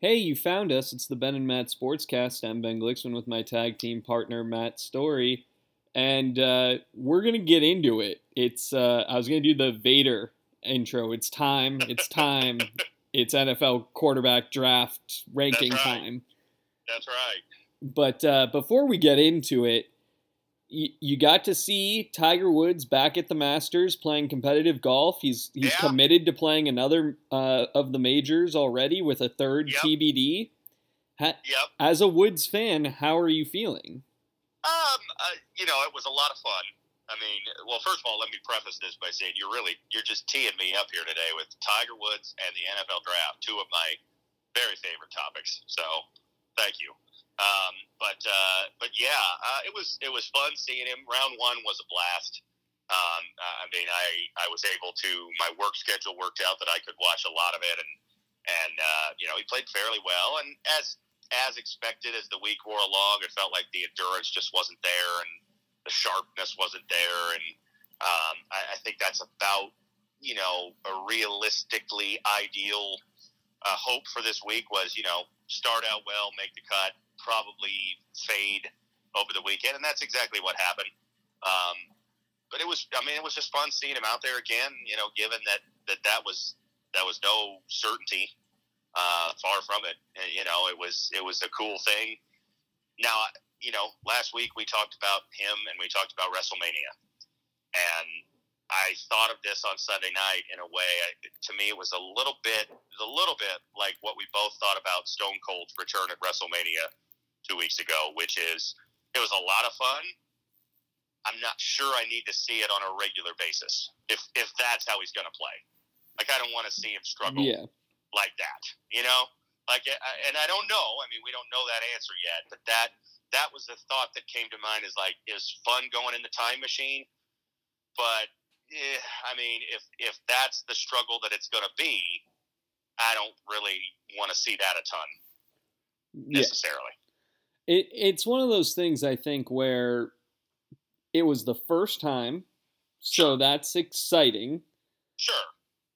Hey, you found us. It's the Ben and Matt Sportscast. I'm Ben Glicksman with my tag team partner Matt Story, and uh, we're gonna get into it. It's uh, I was gonna do the Vader intro. It's time. It's time. it's NFL quarterback draft ranking That's right. time. That's right. But uh, before we get into it, you, you got to see Tiger Woods back at the Masters playing competitive golf. He's he's Yeah. committed to playing another uh, of the majors already with a third Yep. TBD. Ha- Yep. as a Woods fan, how are you feeling? Um, uh, you know, it was a lot of fun. I mean, well, first of all, let me preface this by saying you're really you're just teeing me up here today with Tiger Woods and the NFL draft, two of my very favorite topics. So, thank you. Um, but uh, but yeah, uh, it was it was fun seeing him. Round one was a blast. Um, I mean, I I was able to my work schedule worked out that I could watch a lot of it, and and uh, you know he played fairly well. And as as expected, as the week wore along, it felt like the endurance just wasn't there, and the sharpness wasn't there. And um, I, I think that's about you know a realistically ideal uh, hope for this week was you know start out well, make the cut, probably fade over the weekend, and that's exactly what happened. Um, but it was, I mean, it was just fun seeing him out there again. You know, given that that that was that was no certainty, uh, far from it. And, you know, it was it was a cool thing. Now, you know, last week we talked about him and we talked about WrestleMania, and I thought of this on Sunday night in a way. To me, it was a little bit, a little bit like what we both thought about Stone Cold's return at WrestleMania two weeks ago, which is it was a lot of fun. I'm not sure I need to see it on a regular basis if if that's how he's going to play. Like I don't want to see him struggle Yeah, like that, you know. Like, and I don't know. I mean, we don't know that answer yet, but that that was the thought that came to mind. Is like, is fun going in the time machine? But eh, I mean, if if that's the struggle that it's going to be, I don't really want to see that a ton yeah. It it's one of those things I think where it was the first time, so that's exciting. Sure.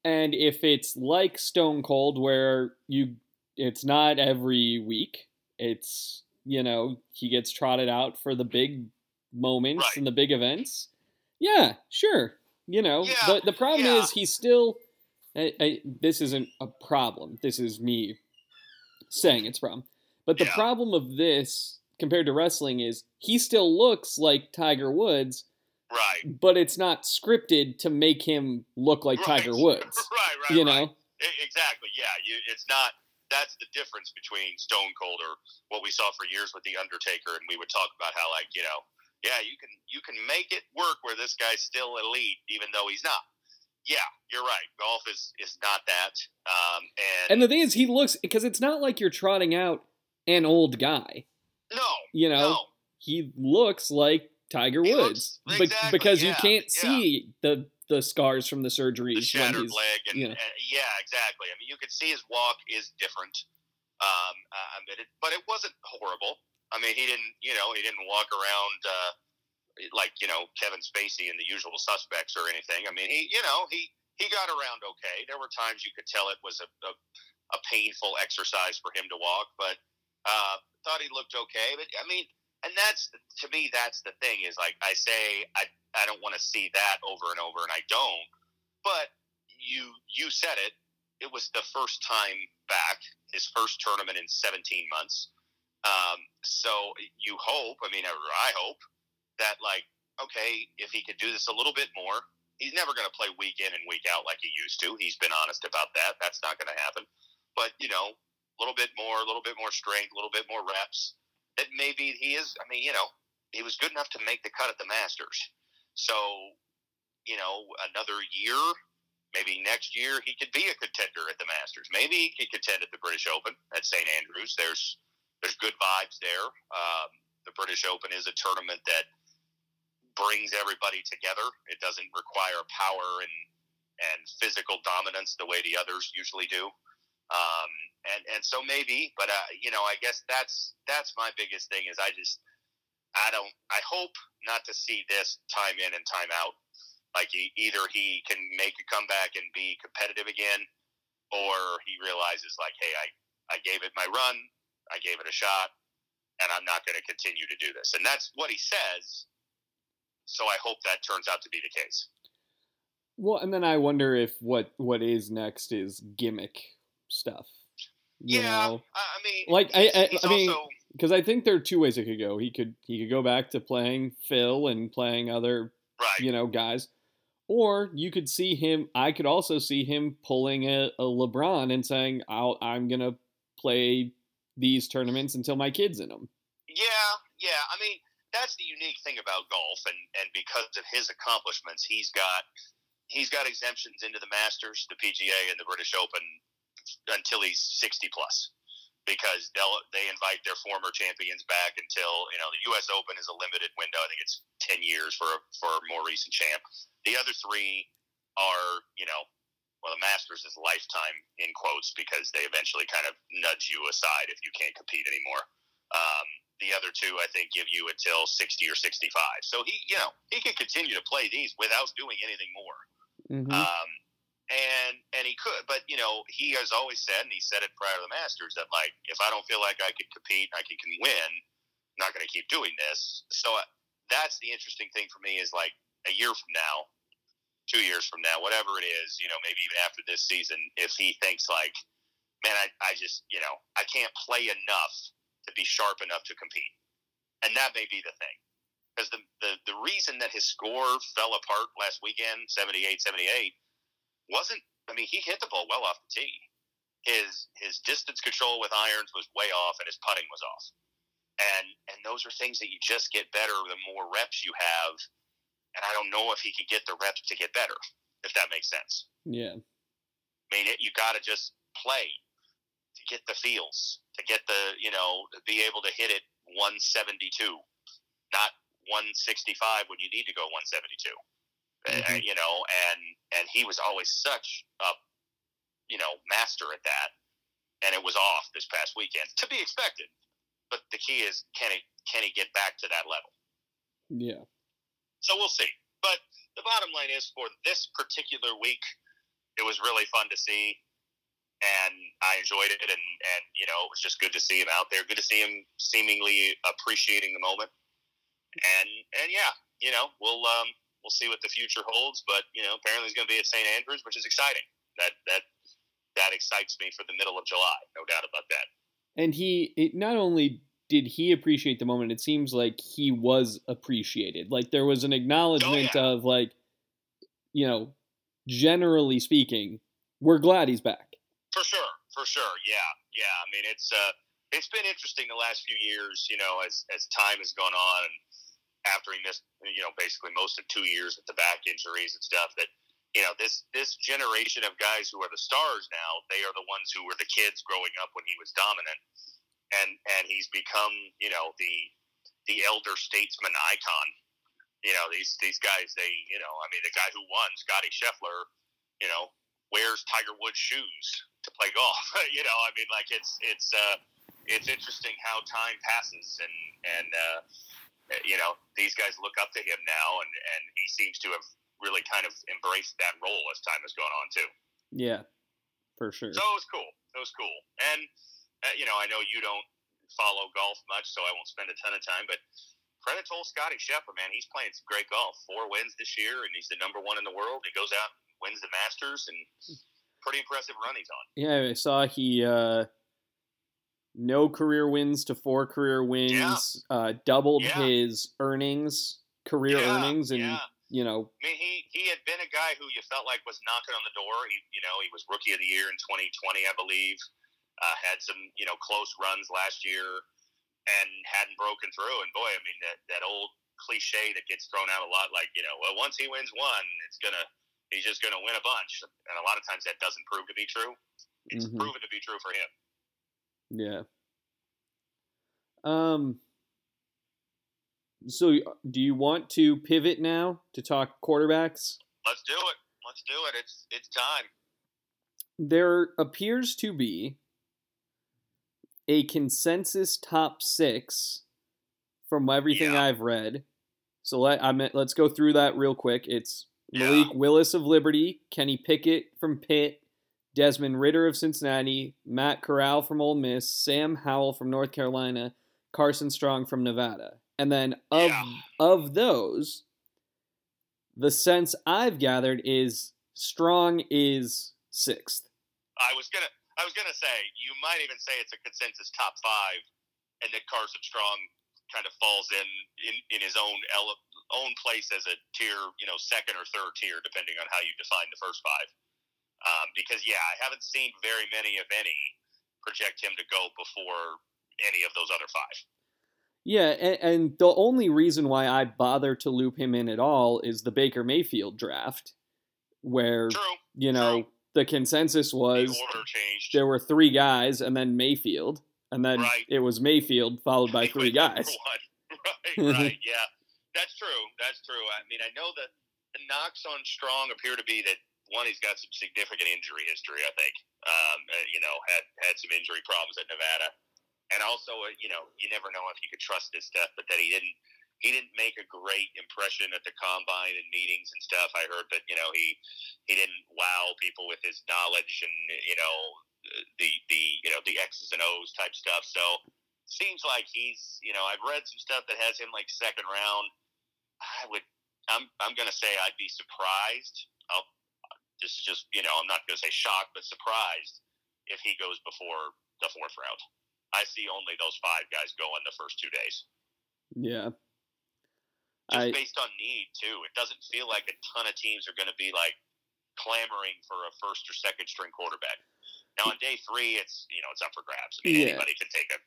And if it's like Stone Cold, where you, it's not every week. It's you know he gets trotted out for the big moments Right. and the big events. Yeah, sure. You know, Yeah, the the problem yeah. is he's still. I, I, this isn't a problem. This is me saying it's a problem. But the Yeah. problem of this compared to wrestling is he still looks like Tiger Woods, Right. but it's not scripted to make him look like Right. Tiger Woods. right. Right. You right. know? Exactly. Yeah. You, it's not. That's the difference between Stone Cold or what we saw for years with the Undertaker, and we would talk about how, like, you know, yeah, you can you can make it work where this guy's still elite, even though he's not. Yeah, you're right. Golf is is not that. Um, and, And the thing is, he looks because it's not like you're trotting out an old guy. no, You know, no, he looks like Tiger He Woods looks- Be- exactly, because you can't yeah. see the the scars from the surgeries the shattered leg, and, you know. and- yeah, exactly. I mean, you can see his walk is different. Um, I mean, it, but it wasn't horrible. I mean, he didn't, you know, he didn't walk around uh, like you know Kevin Spacey and the Usual Suspects or anything. I mean, he, you know, he he got around okay. There were times you could tell it was a a, a painful exercise for him to walk, but uh, thought he looked okay. But I mean, and that's to me, that's the thing is like I say, I I don't want to see that over and over, and I don't. But you you said it. It was the first time back, his first tournament in 17 months. Um, so you hope, I mean, I hope that like, okay, if he could do this a little bit more, he's never going to play week in and week out like he used to. He's been honest about that. That's not going to happen. But you know, little bit more, a little bit more strength, a little bit more reps. That maybe he is. I mean, you know, he was good enough to make the cut at the Masters. So, you know, another year, maybe next year he could be a contender at the Masters. Maybe he could contend at the British Open at St Andrews. There's there's good vibes there. Um, the British Open is a tournament that brings everybody together. It doesn't require power and and physical dominance the way the others usually do. Um, and and so maybe, but uh, you know, I guess that's that's my biggest thing is I just I don't I hope not to see this time in and time out. Like he, either he can make a comeback and be competitive again, or he realizes like, hey, I I gave it my run. I gave it a shot, and I'm not going to continue to do this. And that's what he says. So I hope that turns out to be the case. Well, and then I wonder if what what is next is gimmick stuff. Yeah, know? I mean, like I, I, I mean, because I think there are two ways it could go. He could he could go back to playing Phil and playing other, right. you know, guys, or you could see him. I could also see him pulling a, a LeBron and saying, I'll, "I'm gonna play these tournaments until my kid's in them." Yeah, yeah. I mean, that's the unique thing about golf, and and because of his accomplishments, he's got he's got exemptions into the Masters, the PGA, and the British Open until he's sixty plus, because they'll they invite their former champions back until you know the U.S. Open is a limited window. I think it's ten years for a, for a more recent champ. The other three are you know well the Masters is lifetime in quotes because they eventually kind of nudge you aside if you can't compete anymore. Um, the other two, I think, give you until 60 or 65. So he, you know, he can continue to play these without doing anything more. Mm-hmm. Um, and and he could, but you know, he has always said, and he said it prior to the Masters, that like if I don't feel like I can compete, I can, can win, I'm not going to keep doing this. So uh, that's the interesting thing for me is like a year from now, two years from now, whatever it is, you know, maybe even after this season, if he thinks like, man, I, I just, you know, I can't play enough to be sharp enough to compete. And that may be the thing because the, the, the reason that his score fell apart last weekend, 78 78, wasn't, I mean, he hit the ball well off the tee. His, his distance control with irons was way off and his putting was off. And, and those are things that you just get better the more reps you have. And I don't know if he could get the reps to get better, if that makes sense. Yeah. I mean, it, you got to just play to get the feels, to get the, you know, to be able to hit it 172, not 165 when you need to go 172. Uh, mm-hmm. Uh, you know, and and he was always such a you know master at that, and it was off this past weekend to be expected. But the key is can he can he get back to that level? Yeah. So we'll see. But the bottom line is for this particular week, it was really fun to see and I enjoyed it, and and you know it was just good to see him out there. Good to see him seemingly appreciating the moment, and and yeah, you know we'll um, we'll see what the future holds. But you know apparently he's going to be at St Andrews, which is exciting. That that that excites me for the middle of July, no doubt about that. And he it not only did he appreciate the moment, it seems like he was appreciated. Like there was an acknowledgement oh, yeah. of like, you know, generally speaking, we're glad he's back. For sure, for sure, yeah, yeah. I mean, it's uh, it's been interesting the last few years, you know, as as time has gone on, and after he missed, you know, basically most of two years with the back injuries and stuff. That you know, this this generation of guys who are the stars now, they are the ones who were the kids growing up when he was dominant, and and he's become, you know, the the elder statesman icon. You know, these these guys, they, you know, I mean, the guy who won, Scotty Scheffler, you know, wears Tiger Woods shoes to play golf. you know, I mean, like it's it's uh, it's interesting how time passes, and and uh, you know these guys look up to him now, and and he seems to have really kind of embraced that role as time has gone on too. Yeah, for sure. So it was cool. It was cool, and uh, you know, I know you don't follow golf much, so I won't spend a ton of time, but. Credit to old Scotty Scheffler, man. He's playing some great golf. Four wins this year, and he's the number one in the world. He goes out, wins the Masters, and pretty impressive run he's on. Yeah, I saw he uh, no career wins to four career wins, yeah. uh, doubled yeah. his earnings, career yeah, earnings, and yeah. you know. I mean, he he had been a guy who you felt like was knocking on the door. He you know he was rookie of the year in 2020, I believe. Uh, had some you know close runs last year, and hadn't broken through. And boy, I mean that that old cliche that gets thrown out a lot, like you know, well, once he wins one, it's gonna he's just going to win a bunch. And a lot of times that doesn't prove to be true. It's mm-hmm. proven to be true for him. Yeah. Um. So, do you want to pivot now to talk quarterbacks? Let's do it. Let's do it. It's it's time. There appears to be a consensus top six from everything yeah. I've read. So let I mean, let's go through that real quick. It's Malik Willis of Liberty, Kenny Pickett from Pitt, Desmond Ridder of Cincinnati, Matt Corral from Ole Miss, Sam Howell from North Carolina, Carson Strong from Nevada. And then of Yeah. of those, the sense I've gathered is Strong is sixth. I was gonna I was gonna say you might even say it's a consensus top five, and that Carson Strong kind of falls in in, in his own ele- own place as a tier, you know, second or third tier, depending on how you define the first five. Um, because yeah, I haven't seen very many, if any, project him to go before any of those other five. Yeah, and, and the only reason why I bother to loop him in at all is the Baker Mayfield draft, where True, you know the consensus the was changed. there were three guys and then Mayfield, and then Right. it was Mayfield followed by three guys. Right, right, yeah, that's true. That's true. I mean, I know that the knocks on Strong appear to be that one, he's got some significant injury history. I think, um, uh, you know, had had some injury problems at Nevada, and also, uh, you know, you never know if you could trust this stuff, but that he didn't. He didn't make a great impression at the combine and meetings and stuff. I heard that you know he he didn't wow people with his knowledge and you know the the you know the X's and O's type stuff. So seems like he's you know I've read some stuff that has him like second round. I would I'm I'm gonna say I'd be surprised. I'll, this is just you know I'm not gonna say shocked, but surprised if he goes before the fourth round. I see only those five guys go in the first two days, Yeah, just I based on need too. It doesn't feel like a ton of teams are going to be like clamoring for a first or second string quarterback. Now on day three, it's you know it's up for grabs. I mean Yeah. anybody can take a,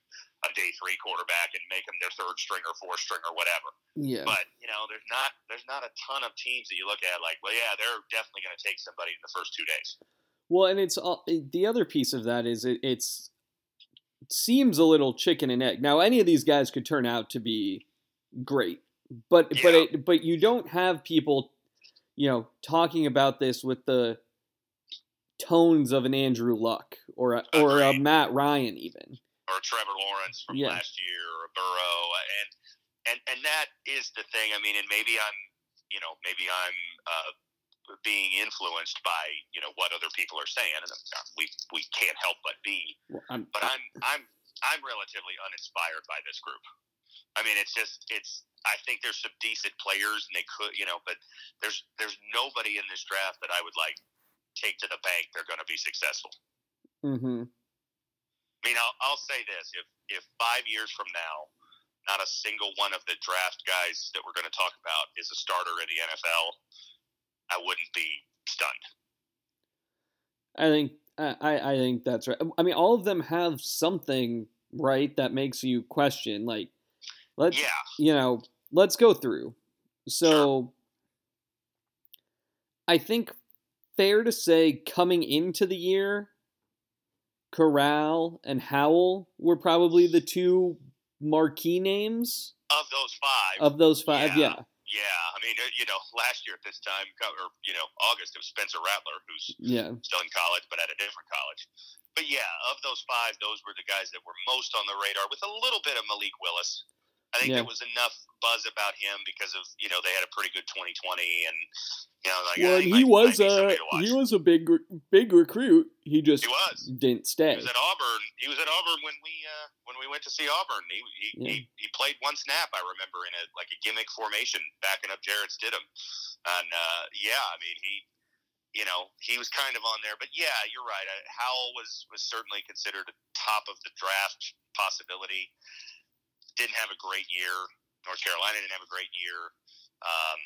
a day three quarterback and make them their third string or fourth string or whatever. yeah. But you know, there's not there's not a ton of teams that you look at like, well, yeah, they're definitely going to take somebody in the first two days. Well, and it's all, the other piece of that is it, it's it seems a little chicken and egg. Now, any of these guys could turn out to be great, but but it, but you don't have people, you know, talking about this with the tones of an Andrew Luck or a, or a Matt Ryan even. or Trevor Lawrence from Yeah. last year, or a Burrow, and and and that is the thing. I mean, and maybe I'm, you know, maybe I'm uh, being influenced by you know what other people are saying, and uh, we we can't help but be. Well, I'm, But I'm I'm I'm relatively uninspired by this group. I mean, it's just it's. I think there's some decent players, and they could, you know, but there's there's nobody in this draft that I would like take to the bank. They're going to be successful. hmm I mean, I'll, I'll say this: if if five years from now, not a single one of the draft guys that we're going to talk about is a starter in the NFL, I wouldn't be stunned. I think I I I think that's right. I mean, all of them have something right that makes you question. Like, let's Yeah, you know, let's go through. So, I think fair to say coming into the year, Corral and Howell were probably the two marquee names of those five, of those five. Yeah. Yeah, yeah. I mean, uh, you know, last year at this time, or you know, August, it was Spencer Rattler, who's yeah, still in college, but at a different college. But yeah, of those five, those were the guys that were most on the radar, with a little bit of Malik Willis. I think Yeah. there was enough buzz about him because of you know they had a pretty good 2020, and you know like well, he might- was a watch. he was a big big recruit. He just He was. didn't stay. He was at Auburn. He was at Auburn when we uh, when we went to see Auburn. He he, Yeah. he he played one snap. I remember in a like a gimmick formation, backing up Jarrett Stidham. And uh, yeah, I mean he, you know, he was kind of on there. But yeah, you're right. Uh, Howell was was certainly considered a top of the draft possibility. Didn't have a great year. North Carolina didn't have a great year. Um,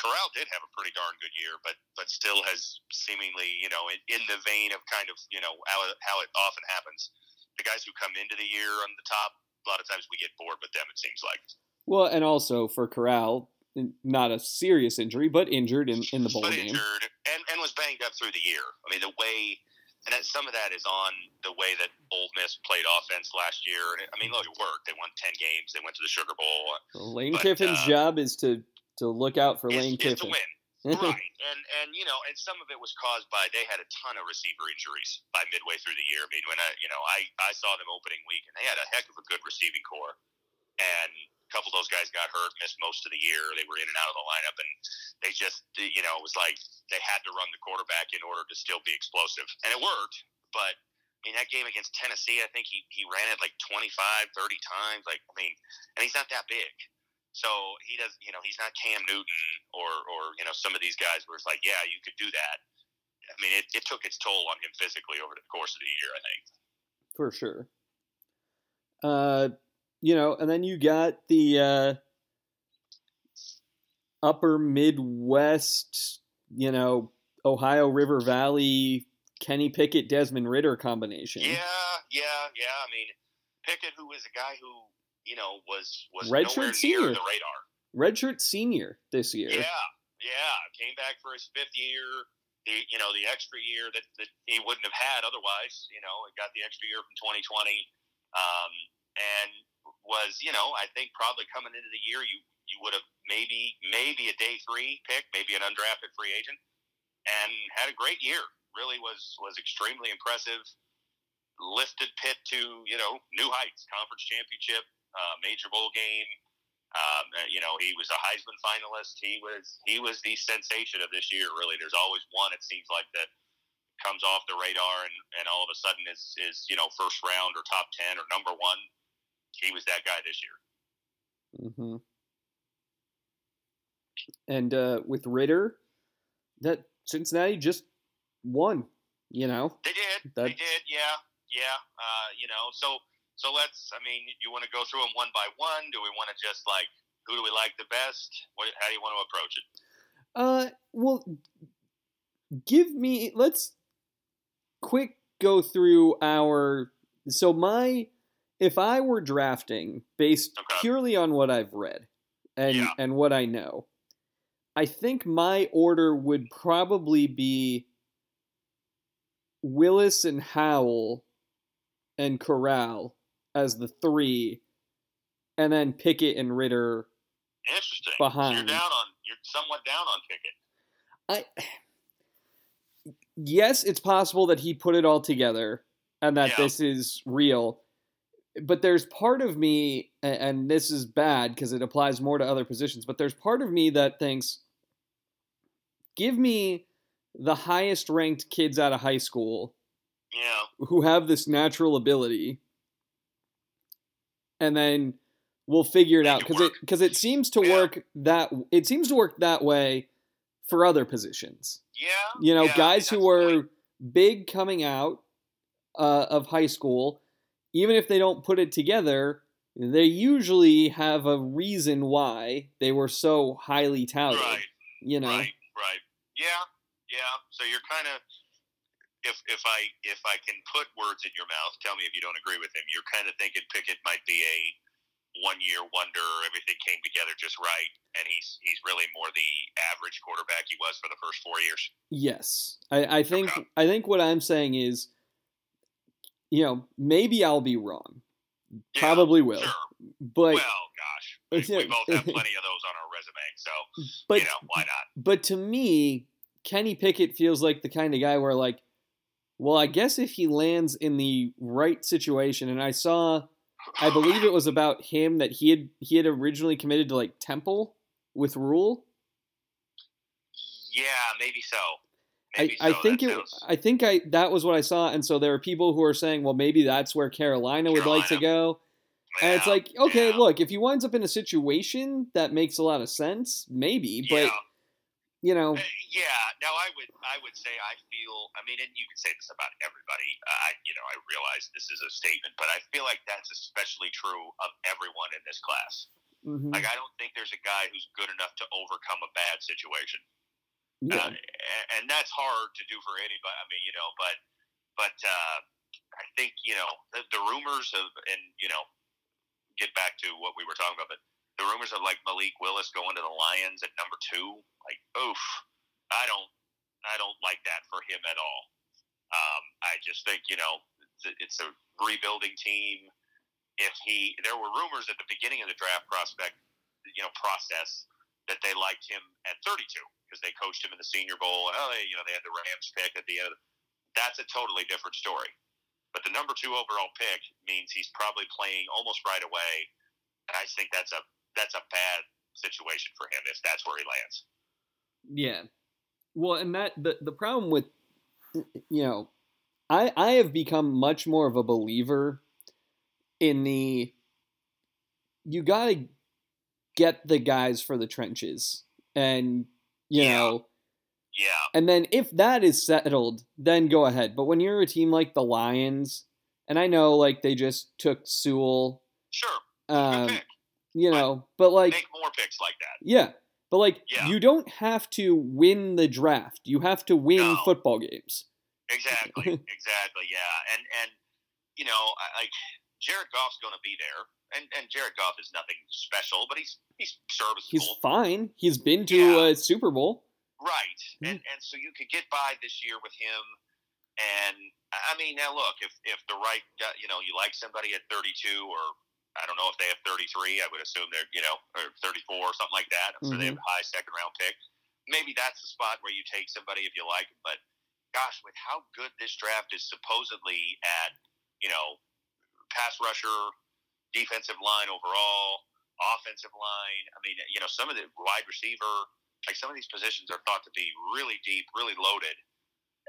Corral did have a pretty darn good year, but but still has seemingly, you know, in, in the vein of kind of, you know, how it, how it often happens. The guys who come into the year on the top, a lot of times we get bored with them. It seems like, Well, and also for Corral, not a serious injury, but injured in, in the bowl but game. injured and and was banged up through the year. I mean, the way. And that, some of that is on the way that Ole Miss played offense last year. And it, I mean, look, it worked. They won ten games. They went to the Sugar Bowl. Lane But, Kiffin's uh, job is to to look out for is, Lane is Kiffin. win. right, and and you know, and some of it was caused by they had a ton of receiver injuries by midway through the year. I mean, when I you know I I saw them opening week and they had a heck of a good receiving corps, and couple of those guys got hurt, missed most of the year. They were in and out of the lineup, and they just, you know, it was like they had to run the quarterback in order to still be explosive, and it worked. But I mean, that game against Tennessee, I think he, he ran it like 25, 30 times. Like, I mean, and he's not that big. So he does, you know, he's not Cam Newton or, or, you know, some of these guys where it's like, yeah, you could do that. I mean, it, it took its toll on him physically over the course of the year, I think. For sure. Uh, you know, and then you got the uh, upper Midwest, you know, Ohio River Valley Kenny Pickett, Desmond Ridder combination. Yeah, yeah, yeah. I mean, Pickett, who was a guy who you know was was Redshirt nowhere senior. near the radar. Redshirt senior this year. Yeah, yeah. Came back for his fifth year. The you know the extra year that, that he wouldn't have had otherwise. You know, he got the extra year from 2020, um, and was you know I think probably coming into the year you you would have maybe maybe a day three pick, maybe an undrafted free agent, and had a great year really was was extremely impressive. Lifted Pitt to you know new heights, conference championship, uh, major bowl game. Um, uh, you know he was a Heisman finalist. He was he was the sensation of this year. Really, there's always one. It seems like that comes off the radar and, and all of a sudden is is you know first round or top ten or number one. He was that guy this year. Mm-hmm. And uh, with Ridder, that Cincinnati just won. You know, They did. That- they did. Yeah, yeah. Uh, you know, so so let's. I mean, you want to go through them one by one? Do we want to just like who do we like the best? What, how do you want to approach it? Uh, well, give me. Let's quick go through our. So my, if I were drafting based Okay. purely on what I've read and Yeah. and what I know, I think my order would probably be Willis and Howell and Corral as the three, and then Pickett and Ridder Interesting. So behind. you're down on. You're somewhat down on Pickett. I yes, it's possible that he put it all together and that Yeah. this is real. But there's part of me, and this is bad because it applies more to other positions. But there's part of me that thinks, give me the highest ranked kids out of high school Yeah. who have this natural ability, and then we'll figure it out because it because it seems to Yeah. work that it seems to work that way for other positions. Yeah. You know, yeah, guys who were big coming out uh, of high school, even if they don't put it together, they usually have a reason why they were so highly touted. right. You know, Right. Right. Yeah. Yeah. So you're kind of. If, if I if I can put words in your mouth, tell me if you don't agree with him. You're kind of thinking Pickett might be a one year wonder. Everything came together just right, and he's he's really more the average quarterback he was for the first four years. yes, I, I think Okay. I think what I'm saying is, you know, maybe I'll be wrong, Yeah, probably will, Sure. but well, gosh, uh, we, we both have plenty of those on our resume, so but you know why not? But to me, Kenny Pickett feels like the kind of guy where, like, well, I guess if he lands in the right situation, and I saw, I believe it was about him that he had he had originally committed to like Temple with Rhule. Yeah, maybe so. I, I think it. I think I that was what I saw, and so there are people who are saying, well, maybe that's where Carolina would like to go. And it's like, okay, yeah, look, if he winds up in a situation that makes a lot of sense, maybe, but yeah. you know, Uh, yeah. Now I would I would say I feel I mean and you can say this about everybody. Uh, I you know I realize this is a statement, but I feel like that's especially true of everyone in this class. mhm, Like I don't think there's a guy who's good enough to overcome a bad situation. Yeah, Uh, and that's hard to do for anybody. I mean, you know, but but uh, I think you know the, the rumors of and you know get back to what we were talking about, but the rumors of like Malik Willis going to the Lions at number two, like oof, I don't I don't like that for him at all. Um, I just think you know it's it's a rebuilding team. If he, there were rumors at the beginning of the draft prospect, you know, process that they liked him at 32 because they coached him in the Senior Bowl oh, they, you know, they had the Rams pick at the end. That's a totally different story. But the number two overall pick means he's probably playing almost right away, and I think that's a that's a bad situation for him if that's where he lands. Yeah. Well, and that the the problem with you know, I I have become much more of a believer in the you got to get the guys for the trenches and you Yeah. know Yeah, and then if that is settled then go ahead but when you're a team like the lions and i know like they just took sewell sure. um, you know but like Make more picks like that. yeah but like Yeah. you don't have to win the draft you have to win No. football games Exactly, exactly. Yeah, and and you know, I- like Jared Goff's going to be there, and and Jared Goff is nothing special, but he's he's serviceable. he's fine he's been to Yeah. a super bowl Right, Mhm. and and so you could get by this year with him. And I mean, now look, if if the right, guy, you know, you like somebody at 32, or I don't know if they have 33. I would assume they're, you know, or 34 or something like that. So they have a high second round pick. Maybe that's the spot where you take somebody if you like. But gosh, with how good this draft is supposedly at, you know, pass rusher, defensive line overall, offensive line. I mean, you know, some of the wide receiver, like some of these positions are thought to be really deep, really loaded.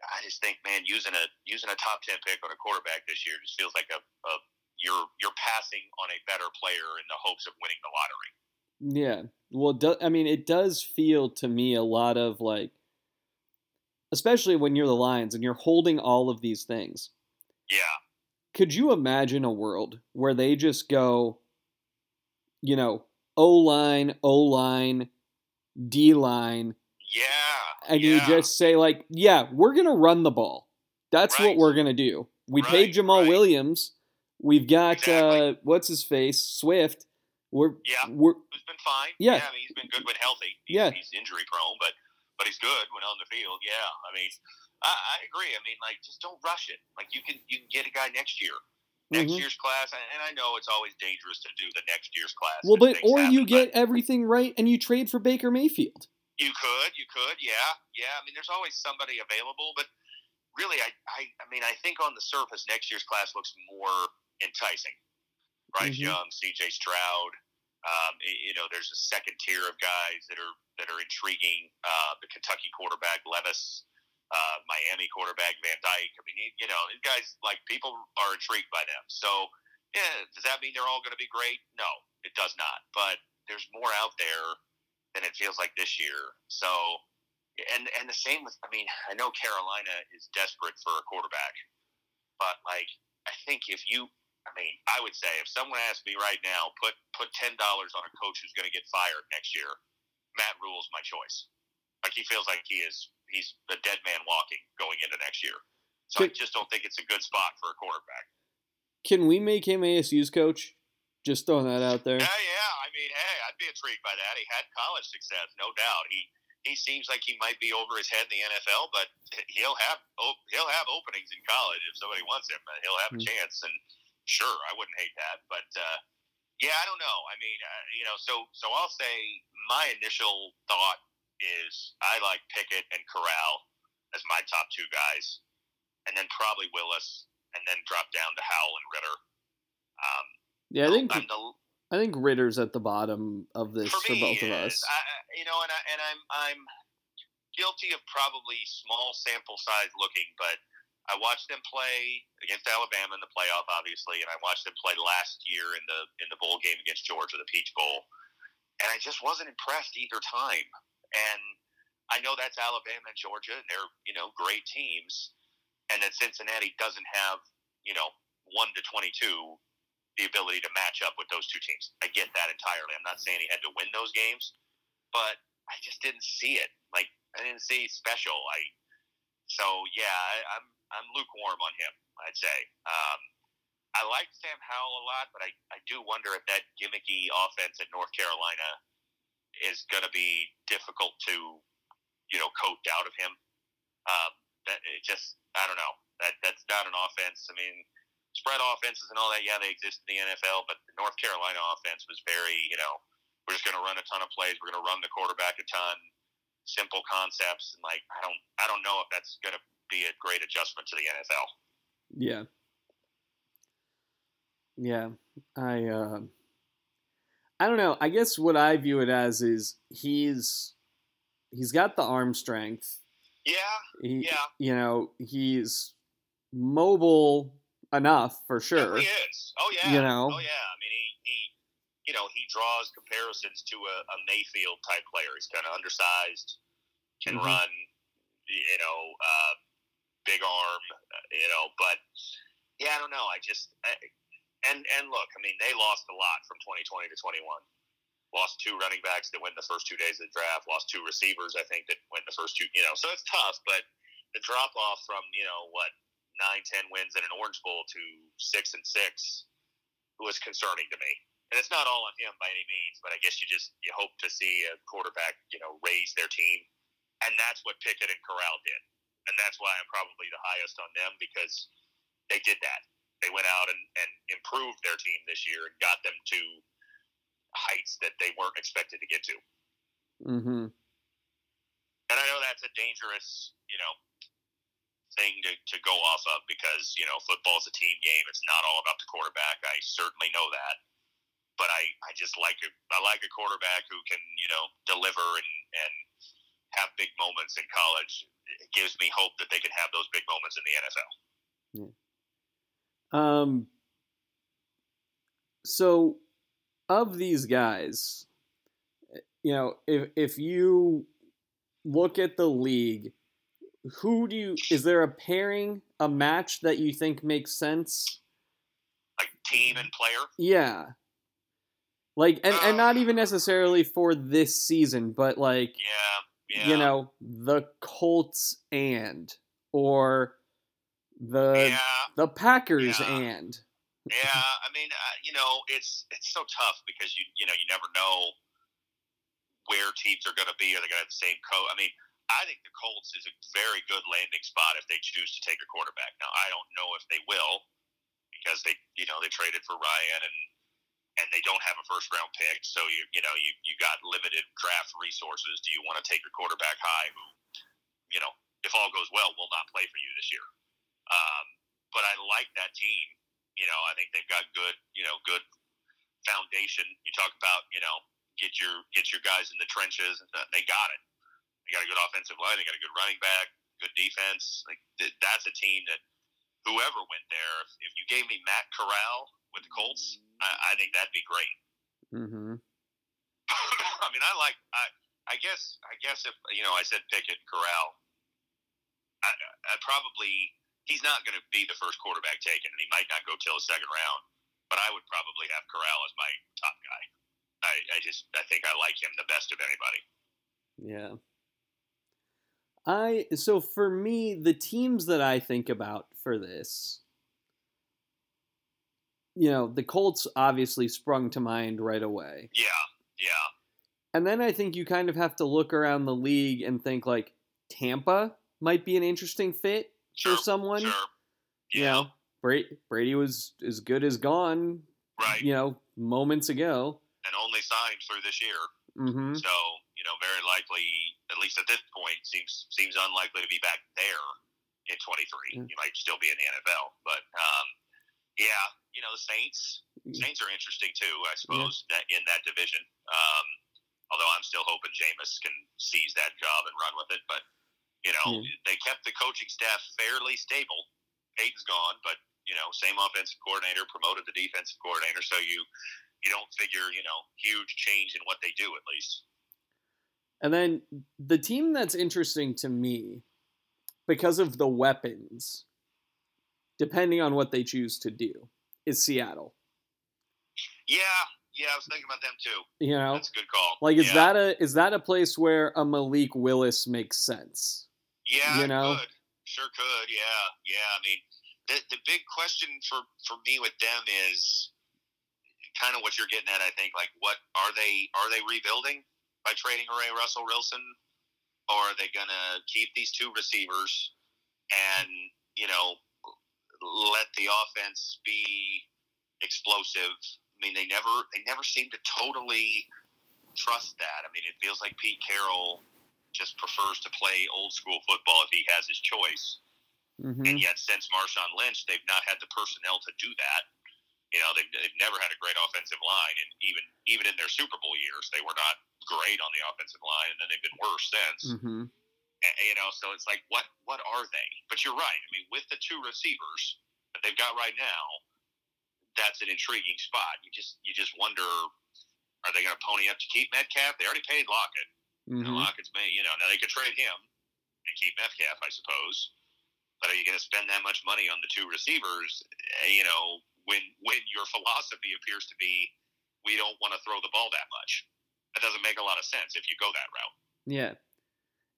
I just think, man, using a using a top ten pick on a quarterback this year just feels like a, a you're you're passing on a better player in the hopes of winning the lottery. Yeah. Well, do, I mean, it does feel to me a lot of like, especially when you're the Lions and you're holding all of these things. Yeah, Could you imagine a world where they just go, you know, O line, O line, D line, yeah, and yeah. you just say, like, yeah, we're going to run the ball. That's what we're going to do. We paid Jamaal right. Williams. We've got, Exactly. uh, what's his face? Swift. We're, Yeah. we're, who's been fine. Yeah. I mean, he's been good when healthy. He's, Yeah. he's injury prone, but but he's good when on the field. Yeah, I mean, I, I agree. I mean, like, just don't rush it. Like, you can you can get a guy next year, next Mhm. year's class, and I know it's always dangerous to do the next year's class. well but or you get everything right and you trade for Baker Mayfield. You could, you could, yeah, yeah. I mean, there's always somebody available, but really, I, I, I mean, I think on the surface, next year's class looks more enticing. Bryce Mhm. Young, C.J. Stroud. Um, you know, there's a second tier of guys that are that are intriguing. Uh, the Kentucky quarterback Levis, uh, Miami quarterback Van Dyke. I mean, you- know, these guys like people are intrigued by them. So, yeah, does that mean they're all going to be great? No, it does not. But there's more out there than it feels like this year. So, and and the same with, I mean, I know Carolina is desperate for a quarterback, but like, I think if you, I mean, I would say if someone asked me right now, put put ten dollars on a coach who's going to get fired next year, Matt Rhule's my choice. Like he feels like he is, he's the dead man walking going into next year. So I just don't think it's a good spot for a quarterback. Can we make him ASU's coach? Just throwing that out there. Yeah, yeah. I mean, hey, I'd be intrigued by that. He had college success, no doubt. He he seems like he might be over his head in the NFL, but he'll have op- he'll have openings in college if somebody wants him. He'll have a Hmm. chance, and sure, I wouldn't hate that. But uh, yeah, I don't know. I mean, uh, you know, so so I'll say my initial thought is I like Pickett and Corral as my top two guys, and then probably Willis, and then drop down to Howell and Ridder. Um, Yeah, I think the I think Ridder's at the bottom of this for, for both of us. I- you know, and I, and I'm I'm guilty of probably small sample size looking, but I watched them play against Alabama in the playoff, obviously, and I watched them play last year in the in the bowl game against Georgia, the Peach Bowl, and I just wasn't impressed either time. And I know that's Alabama and Georgia, and they're you know great teams, and that Cincinnati doesn't have you know one to twenty two the ability to match up with those two teams. I get that entirely. I'm not saying he had to win those games, but I just didn't see it. Like I didn't see special. I so yeah, I, I'm I'm lukewarm on him. I'd say. Um, I like Sam Howell a lot, but I, I do wonder if that gimmicky offense at North Carolina is going to be difficult to, you know, coat out of him. Um, that it just I don't know. That that's not an offense. I mean, spread offenses and all that, yeah, they exist in the NFL, but the North Carolina offense was very, you know, we're just going to run a ton of plays. We're going to run the quarterback a ton, simple concepts, and like I don't, I don't know if that's going to be a great adjustment to the NFL. Yeah. Yeah. I uh I don't know. I guess what I view it as is he's he's got the arm strength. Yeah. He, Yeah. You know, he's mobile enough for sure. He is. Oh yeah. You know? Oh yeah. I mean, he, he you know, he draws comparisons to a, a Mayfield type player. He's kind of undersized, can Mhm. run, you know, uh, big arm, uh, you know. But yeah, I don't know. I just I, and and look, I mean, they lost a lot from 2020 to 21. Lost two running backs that went in the first two days of the draft. Lost two receivers, I think, that went in the first two. You know, so it's tough. But the drop off from you know what nine, ten wins in an Orange Bowl to six and six was concerning to me. And it's not all on him by any means, but I guess you just you hope to see a quarterback, you know, raise their team, and that's what Pickett and Corral did, and that's why I'm probably the highest on them because they did that. They went out and, and improved their team this year and got them to heights that they weren't expected to get to. Mm-hmm. And I know that's a dangerous, you know, thing to, to go off of because, you know, football's a team game. It's not all about the quarterback. I certainly know that. But I, I just like a I like a quarterback who can, you know, deliver and, and have big moments in college. It gives me hope that they can have those big moments in the NFL. Um. So, of these guys, you know, if if you look at the league, who do you? Is there a pairing, a match that you think makes sense? Like team and player. Yeah. Like, and, and not even necessarily for this season, but like, Yeah. Yeah. you know, the Colts and, or the yeah. the Packers Yeah. and. Yeah, I mean, uh, you know, it's it's so tough because you you know you never know where teams are going to be. Are they going to have the same coach? I mean, I think the Colts is a very good landing spot if they choose to take a quarterback. Now, I don't know if they will because they you know they traded for Ryan and and they don't have a first round pick, so you you know you you got limited draft resources. Do you want to take a quarterback high who you know if all goes well will not play for you this year? Um, but I like that team. You know, I think they've got good, you know, good foundation. You talk about, you know, get your get your guys in the trenches. and They got it. They got a good offensive line. They got a good running back, good defense. Like th- that's a team that whoever went there, if, if you gave me Matt Corral with the Colts, I, I think that'd be great. Mm-hmm. I mean, I like. I I guess I guess if you know, I said Pickett, Corral. I, I probably he's not going to be the first quarterback taken, and he might not go till the second round. But I would probably have Corral as my top guy. I, I just I think I like him the best of anybody. Yeah. I so for me, the teams that I think about for this, you know, the Colts obviously sprung to mind right away. Yeah, yeah, And then I think you kind of have to look around the league and think like Tampa might be an interesting fit sure, for someone. sure. You Yeah, know, Brady, Brady was as good as gone, right. you know, moments ago. And only signed through this year, hmm so you know, very likely, at least at this point, seems seems unlikely to be back there in 23. Yeah. He might still be in the NFL, but um, yeah, you know, the Saints. Mm. Saints are interesting too, I suppose, that in that division. Um, although I'm still hoping Jameis can seize that job and run with it. But you know, they kept the coaching staff fairly stable. Payton's gone, but you know, same offensive coordinator promoted the defensive coordinator, so you you don't figure you know huge change in what they do at least. And then the team that's interesting to me because of the weapons, depending on what they choose to do, is Seattle. Yeah, yeah, I was thinking about them too. You know, That's a good call. like is yeah. that a is that a place where a Malik Willis makes sense? Yeah, you know? could. Sure could. Yeah, yeah. I mean, the the big question for for me with them is kind of what you're getting at. I think like, what are they are they rebuilding by trading away Russell Wilson, or are they gonna keep these two receivers and you know let the offense be explosive? I mean, they never they never seem to totally trust that. I mean, it feels like Pete Carroll just prefers to play old school football if he has his choice. hmm And yet, since Marshawn Lynch, they've not had the personnel to do that. You know, they've they've never had a great offensive line, and even even in their Super Bowl years, they were not great on the offensive line, and then they've been worse since. Mm-hmm. A- You know, so it's like, what what are they? But you're right. I mean, with the two receivers that they've got right now, that's an intriguing spot. You just you just wonder, are they going to pony up to keep Metcalf? They already paid Lockett. Mm-hmm. Lockett's made, you know, now they could trade him and keep Metcalf, I suppose. But are you going to spend that much money on the two receivers? eh, You know, when when your philosophy appears to be, we don't want to throw the ball that much. That doesn't make a lot of sense if you go that route. Yeah.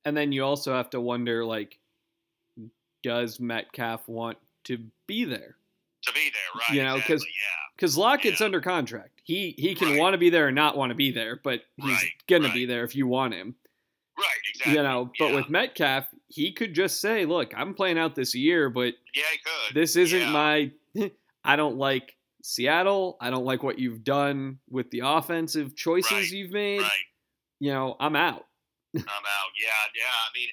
And then you also have to wonder like does Metcalf want to be there? To be there, right? You know, 'cause- exactly, yeah, Cuz Lockett's Yeah. under contract. He he can Right. want to be there or not want to be there, but he's Right, going to right. be there if you want him. right, exactly. You know, but yeah. with Metcalf, he could just say, "Look, I'm playing out this year, but yeah, he could. this isn't yeah. my I don't like Seattle. I don't like what you've done with the offensive choices you've made. right. You know, I'm out." I'm out. Yeah, yeah. I mean,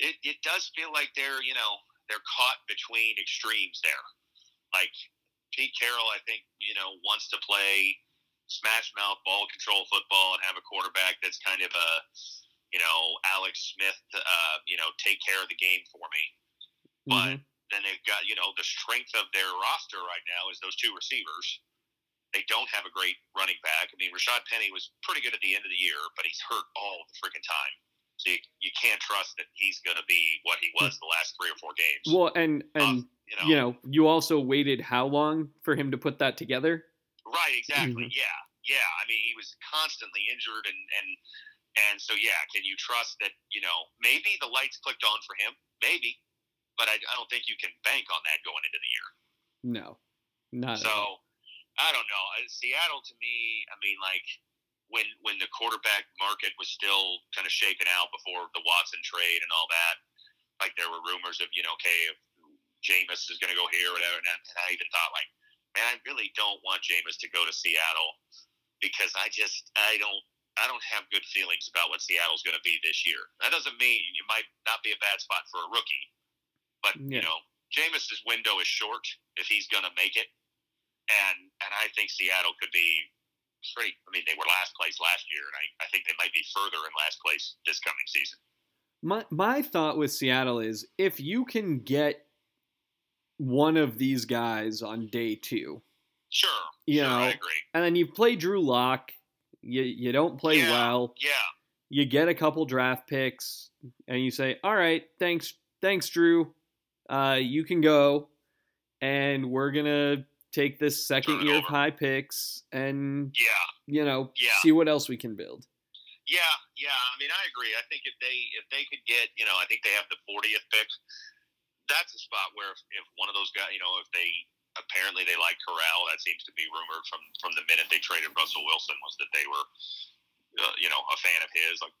it, it does feel like they're you know they're caught between extremes there. Like Pete Carroll, I think you know wants to play smash mouth ball control football and have a quarterback that's kind of a you know Alex Smith, to, uh, you know, take care of the game for me. But Mhm. then they've got you know the strength of their roster right now is those two receivers. They don't have a great running back. I mean, Rashaad Penny was pretty good at the end of the year, but he's hurt all the freaking time. So you, you can't trust that he's going to be what he was the last three or four games. Well, and and Um, you know, you know, you also waited how long for him to put that together? Right? Exactly. Mhm. Yeah, yeah. I mean, he was constantly injured, and and and so yeah. Can you trust that? You know, maybe the lights clicked on for him, maybe, but I, I don't think you can bank on that going into the year. No, not So. I don't know. Uh, Seattle to me, I mean, like when when the quarterback market was still kind of shaken out before the Watson trade and all that, like there were rumors of you know, okay, if Jameis is going to go here, or whatever, and I, and I even thought like, man, I really don't want Jameis to go to Seattle because I just I don't. I don't have good feelings about what Seattle's going to be this year. That doesn't mean it might not be a bad spot for a rookie, but Yeah. you know, Jameis's window is short if he's going to make it and and I think Seattle could be pretty. I mean, they were last place last year, and I, I think they might be further in last place this coming season. My my thought with Seattle is if you can get one of these guys on day two, Sure, You sure, know, I agree. and then you play Drew Lock, you you don't play Yeah. well, Yeah, you get a couple draft picks, and you say, "All right, thanks, thanks, Drew, uh, you can go, and we're gonna take this second year of high picks, and yeah, you know, Yeah. see what else we can build." yeah, yeah. I mean, I agree. I think if they if they could get, you know, I think they have the 40th pick. That's a spot where if, if one of those guys, you know, if they apparently they like Corral, that seems to be rumored from from the minute they traded Russell Wilson was that they were, uh, you know, a fan of his. Like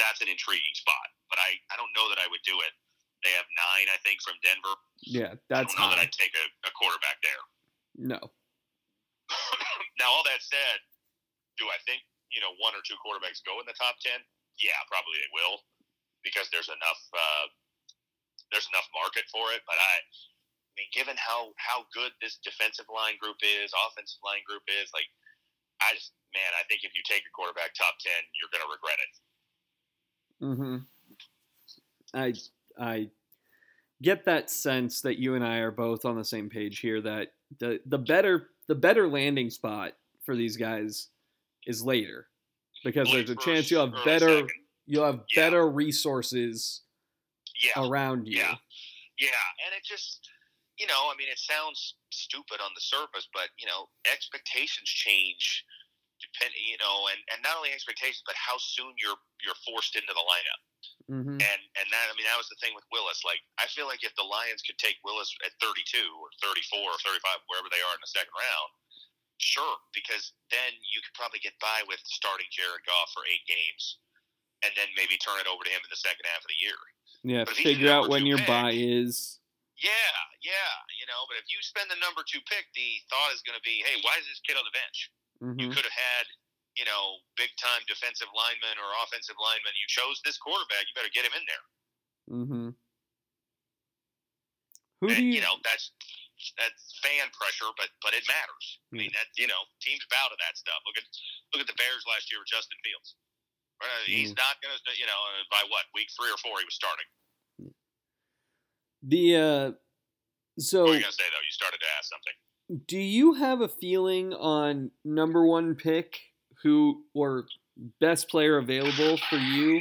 that's an intriguing spot, but I I don't know that I would do it. They have nine, I think, from Denver. Yeah, I that's don't know that. I'd take a, a quarterback there. No, now, all that said, do I think you know one or two quarterbacks go in the top ten? Yeah, probably they will because there's enough uh, there's enough market for it. But I, I mean, given how how good this defensive line group is, offensive line group is, like I just man, I think if you take a quarterback top ten, you're going to regret it. hmm I I get that sense that you and I are both on the same page here. That the the better the better landing spot for these guys is later because Late there's a chance you'll have better second. you'll have Yeah. better resources Yeah, around you. Yeah. Yeah, and it just, you know, I mean, it sounds stupid on the surface, but you know, expectations change, depending, you know, and, and not only expectations, but how soon you're you're forced into the lineup. hmm And and that, I mean, that was the thing with Willis. Like, I feel like if the Lions could take Willis at 32 or 34 or 35, wherever they are in the second round, sure, because then you could probably get by with starting Jared Goff for eight games, and then maybe turn it over to him in the second half of the year. Yeah, But figure out when your pick- buy is. Yeah, yeah, you know, but if you spend the number two pick, the thought is going to be, hey, why is this kid on the bench? You hmm could have had, you know, big time defensive lineman or offensive lineman. You chose this quarterback. You better get him in there. Mm-hmm. Who and, do you? you know, that's that's fan pressure, but but it matters. I mean that you know teams bow to that stuff. Look at look at the Bears last year with Justin Fields. Uh, he's Mm. not going to you know uh, by what week three or four he was starting. The uh, What so were you going to say though? You started to ask something. do you have a feeling on number one pick who or best player available for you?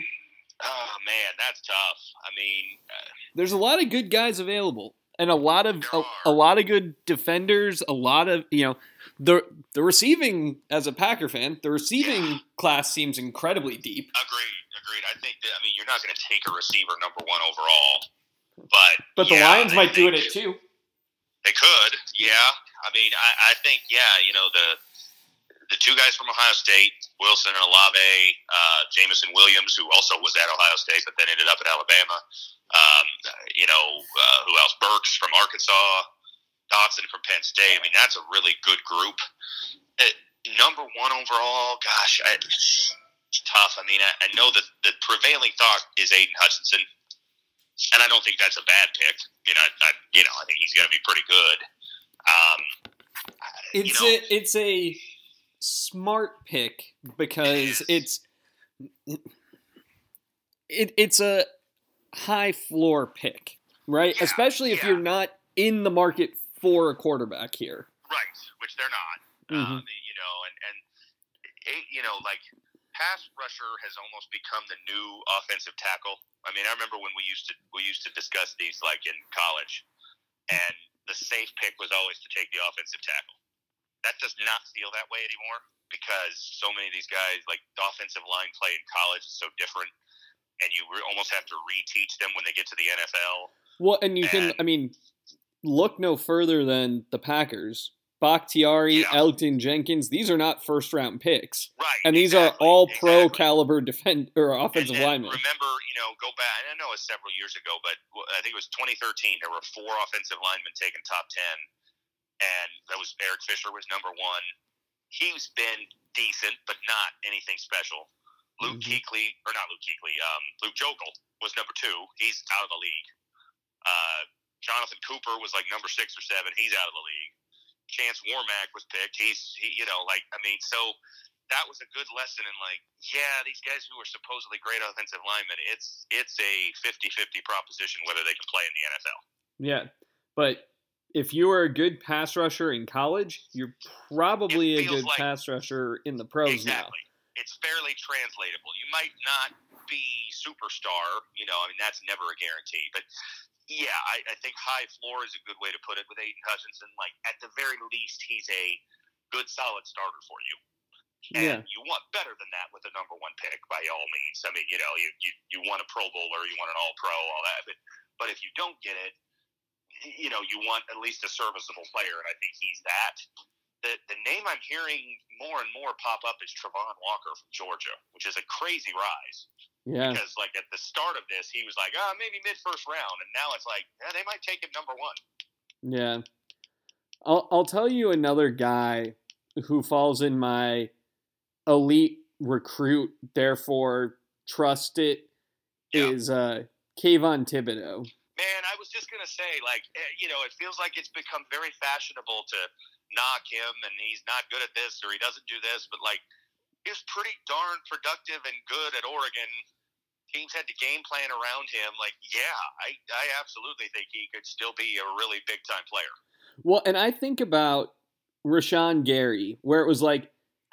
Oh man, that's tough. I mean, uh, There's a lot of good guys available, and a lot of a, a lot of good defenders. A lot of you know the the receiving as a Packer fan, the receiving Yeah. class seems incredibly deep. agreed, agreed. I think that I mean you're not going to take a receiver number one overall, but But the Lions might do it at two. They could, yeah. I mean, I, I think, yeah, you know, the the two guys from Ohio State, Wilson and Olave, uh, Jameson Williams, who also was at Ohio State but then ended up at Alabama. Um, you know, uh, who else? Burks from Arkansas, Dotson from Penn State. I mean, that's a really good group. Uh, number one overall, gosh, I, it's tough. I mean, I, I know that the prevailing thought is Aidan Hutchinson and I don't think that's a bad pick. You know, I, you know, I think he's going to be pretty good. Um, you It's know, a it's a smart pick because it's it, it's a high floor pick, right? Yeah, Especially if yeah. you're not in the market for a quarterback here. right, which they're not. Mhm. Um, you know, and and it, you know, like pass rusher has almost become the new offensive tackle. I mean, I remember when we used to we used to discuss these like in college, and the safe pick was always to take the offensive tackle. That does not feel that way anymore because so many of these guys, like the offensive line play in college, is so different, and you re- almost have to reteach them when they get to the NFL. Well, and you can, I mean, look no further than the Packers. Bakhtiari, Yeah. Elgton Jenkins, these are not first round picks. Right, And these exactly, are all pro exactly. caliber defend or offensive and, and linemen. Remember, you know, go back. I know it was several years ago, but I think it was 2013. There were four offensive linemen taken top ten, and that was Eric Fisher was number one. He's been decent, but not anything special. Luke Mhm. Kuechly, or not Luke Kuechly, um, Luke Joeckel was number two. He's out of the league. Uh, Jonathan Cooper was like number six or seven. He's out of the league. Chance Warmack was picked. He's, he, you know, like I mean, so that was a good lesson in like, yeah, these guys who are supposedly great offensive linemen, it's it's a 50-50 proposition whether they can play in the NFL. Yeah, but if you were a good pass rusher in college, you're probably a good like- pass rusher in the pros now. exactly. It's fairly translatable. You might not be superstar, you know, I mean that's never a guarantee, but yeah, I, I think high floor is a good way to put it with Aidan Hutchinson. Like at the very least, he's a good solid starter for you. And Yeah. you want better than that with a number one pick, by all means. I mean, you know, you, you, you want a Pro Bowler, you want an All Pro, all that. But but if you don't get it, you know, you want at least a serviceable player, and I think he's that. The the name I'm hearing more and more pop up is Travon Walker from Georgia, which is a crazy rise. Yeah, Because like at the start of this, he was like, oh, maybe mid first round, and now it's like, yeah, they might take him number one. yeah. I'll I'll tell you another guy who falls in my elite recruit, therefore trust it Yeah. is uh Kayvon Thibodeaux. Was just gonna say, like, eh, you know, it feels like it's become very fashionable to knock him, and he's not good at this or he doesn't do this, but like, he was pretty darn productive and good at Oregon. Teams had to game plan around him. Like, yeah, I, I absolutely think he could still be a really big time player. Well, and I think about Rashan Gary, where it was like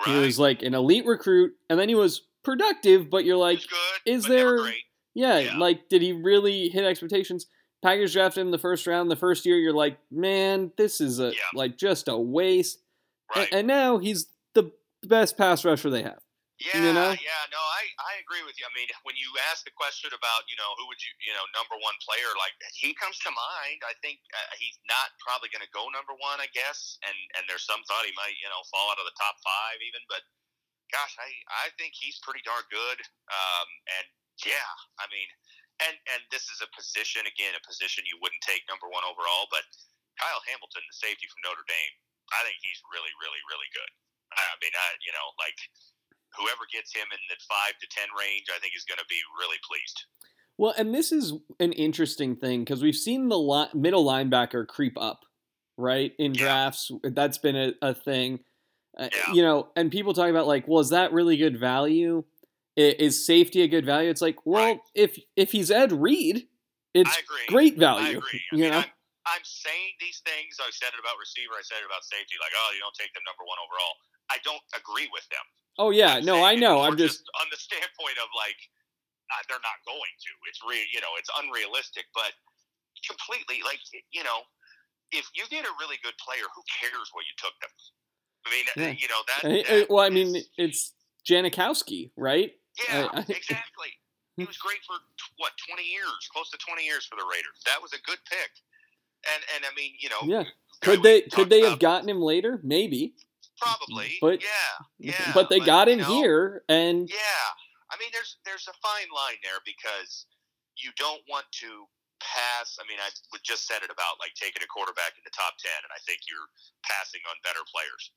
Right? he was like an elite recruit, and then he was productive, but you're like, good, is there- yeah, Yeah. like did he really hit expectations? Packers drafted him in the first round. The first year, you're like, man, this is a Yeah. like just a waste. Right? And, now he's the best pass rusher they have. Yeah, You know? yeah, no, I, I agree with you. I mean, when you ask the question about, you know, who would you, you know, number one player, like he comes to mind. I think uh, he's not probably going to go number one, I guess, and and there's some thought he might, you know, fall out of the top five even. But gosh, I I think he's pretty darn good. Um, and yeah, I mean, and and this is a position again, a position you wouldn't take number one overall, but Kyle Hamilton, the safety from Notre Dame, I think he's really, really, really good. I mean, I you know, like whoever gets him in the five to ten range, I think is going to be really pleased. Well, and this is an interesting thing because we've seen the li- middle linebacker creep up right? In Yeah. drafts, that's been a, a thing. Uh, Yeah. You know, and people talk about like, well, is that really good value? I- Is safety a good value? It's like, well, Right. if if he's Ed Reed, it's I great I value. agree. I You mean, know, I'm, I'm saying these things. I said it about receiver. I said it about safety. Like, oh, you don't take them number one overall. I don't agree with them. oh yeah, I'm no, I know. I'm just on the standpoint of like uh, they're not going to. It's re, you know, it's unrealistic, but completely like you know, if you get a really good player, who cares what you took them? I mean, Yeah. you know that. Uh, that well, I mean, is- it's Janikowski, right? Yeah, uh, I- exactly. He was great for t- what twenty years, close to twenty years for the Raiders. That was a good pick. And and I mean, you know, Yeah. Could they could they have gotten him later? Maybe, probably? but- yeah, yeah. but they got him you know, here, and Yeah, I mean, there's there's a fine line there because you don't want to pass. I mean, I would just said it about like taking a quarterback in the top ten, and I think you're passing on better players.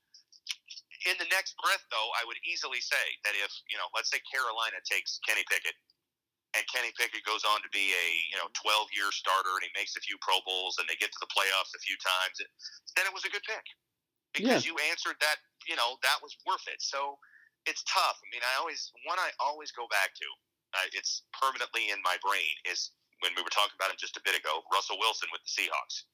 In the next breath, though, I would easily say that if you know, let's say Carolina takes Kenny Pickett, and Kenny Pickett goes on to be a you know 12 year starter, and he makes a few Pro Bowls, and they get to the playoffs a few times, then it was a good pick because you answered that. You know, that was worth it. So it's tough. I mean, I always one I always go back to. Uh, it's permanently in my brain. Is when we were talking about him just a bit ago, Russell Wilson with the Seahawks.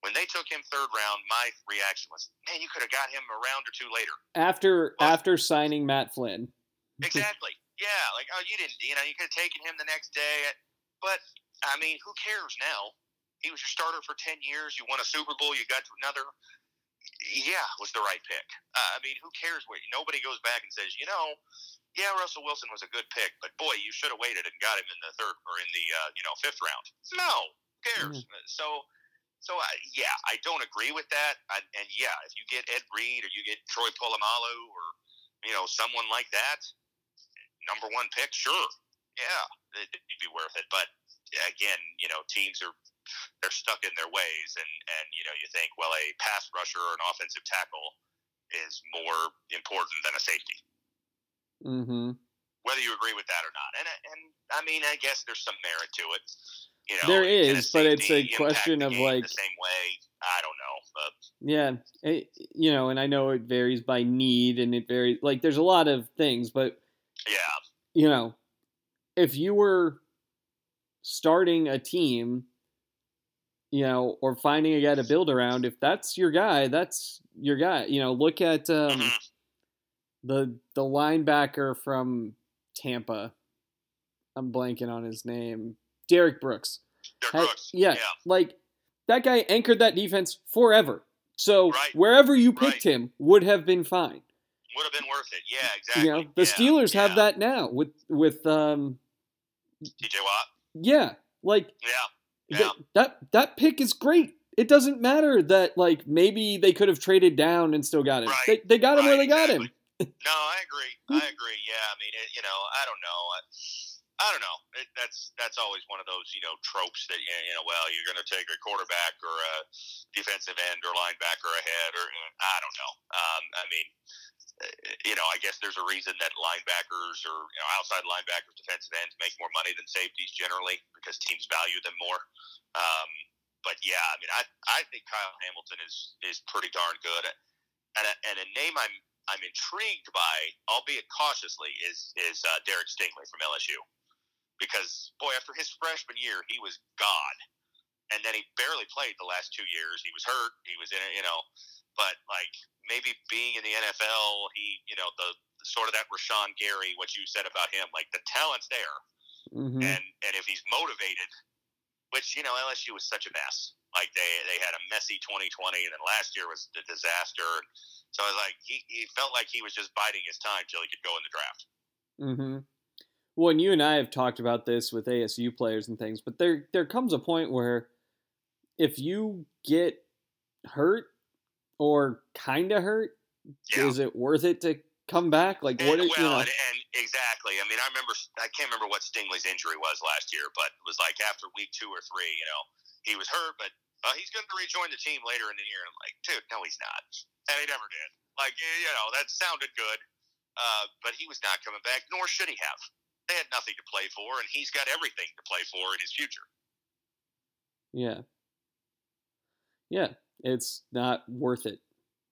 When they took him third round, my reaction was, "Man, you could have got him a round or two later." after Well- after signing Matt Flynn, Exactly. Yeah, like oh, you didn't. You know, you could have taken him the next day. But I mean, who cares now? He was your starter for ten years. You won a Super Bowl. You got to another. Yeah, was the right pick. Uh, I mean, who cares? What nobody goes back and says, you know, yeah, Russell Wilson was a good pick, but boy, you should have waited and got him in the third or in the uh, you know fifth round. No, who cares? So. So uh, yeah, I don't agree with that. I, and yeah, if you get Ed Reed or you get Troy Polamalu or you know someone like that, number one pick, sure, yeah, it, it'd be worth it. But again, you know, teams are they're stuck in their ways, and and you know, you think, well, a pass rusher or an offensive tackle is more important than a safety, mm-hmm. whether you agree with that or not. And and I mean, I guess there's some merit to it. You know, There is, but it's a question of, like- the same way. I don't know, but yeah, it, you know, and I know it varies by need, and it varies like there's a lot of things, but yeah, you know, if you were starting a team, you know, or finding a guy to build around, if that's your guy, that's your guy. You know, look at um, Mhm. the the linebacker from Tampa. I'm blanking on his name. Derrick Brooks. Derrick Had- Brooks. yeah, yeah, like that guy anchored that defense forever. So Right. wherever you picked Right. him would have been fine. would have been worth it. Yeah, exactly. You know, the Yeah, Steelers have that now with with um TJ Watt. yeah, like Yeah, th- Yeah. that that pick is great. It doesn't matter that like maybe they could have traded down and still got him. Right. They, they got him where they got him. No, I agree. I agree. Yeah, I mean, it, you know, I don't know. I, I don't know. It, that's that's always one of those you know tropes that you know. Well, you're going to take a quarterback or a defensive end or linebacker ahead, or I don't know. Um, I mean, uh, you know, I guess there's a reason that linebackers or you know outside linebackers, defensive ends make more money than safeties generally because teams value them more. Um, but yeah, I mean, I I think Kyle Hamilton is is pretty darn good, and a, and a name I'm I'm intrigued by, albeit cautiously, is is uh, Derek Stingley from LSU, because boy, after his freshman year, he was god, and then he barely played the last two years. He was hurt. He was in it, you know, but like maybe being in the NFL, he you know the sort of that Rashan Gary, what you said about him, like the talent's there, hmm and and if he's motivated, which you know LSU was such a mess. Like they they had a messy 2020, and then last year was a disaster. So I was like, he, he felt like he was just biding his time till he could go in the draft. hmm Well, and you and I have talked about this with ASU players and things, but there there comes a point where if you get hurt or kind of hurt, Yeah. is it worth it to come back? Like what? And, It, well, you know, and, and exactly. I mean, I remember. I can't remember what Stingley's injury was last year, but it was like after week two or three. You know, he was hurt, but uh, he's going to rejoin the team later in the year. I'm like, dude, no, he's not, and he never did. Like, you know, that sounded good, uh, but he was not coming back. Nor should he have. They had nothing to play for, and he's got everything to play for in his future. yeah, yeah. it's not worth it.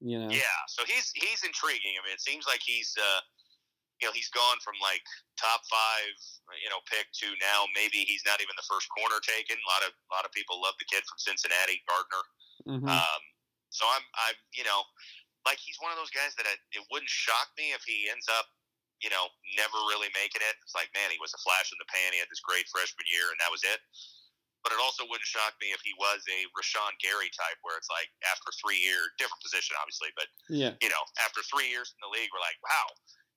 You know. Yeah, so he's he's intriguing. I mean, it seems like he's uh, you know he's gone from like top five you know pick to now maybe he's not even the first corner taken. A lot of a lot of people love the kid from Cincinnati, Gardner. Mhm. Um, so I'm I'm you know like he's one of those guys that I, it wouldn't shock me if he ends up you know never really making it. It's like man, he was a flash in the pan. He had this great freshman year, and that was it. But it also wouldn't shock me if he was a Rashan Gary type, where it's like after three years, different position obviously, but yeah. you know, after three years in the league, we're like, wow,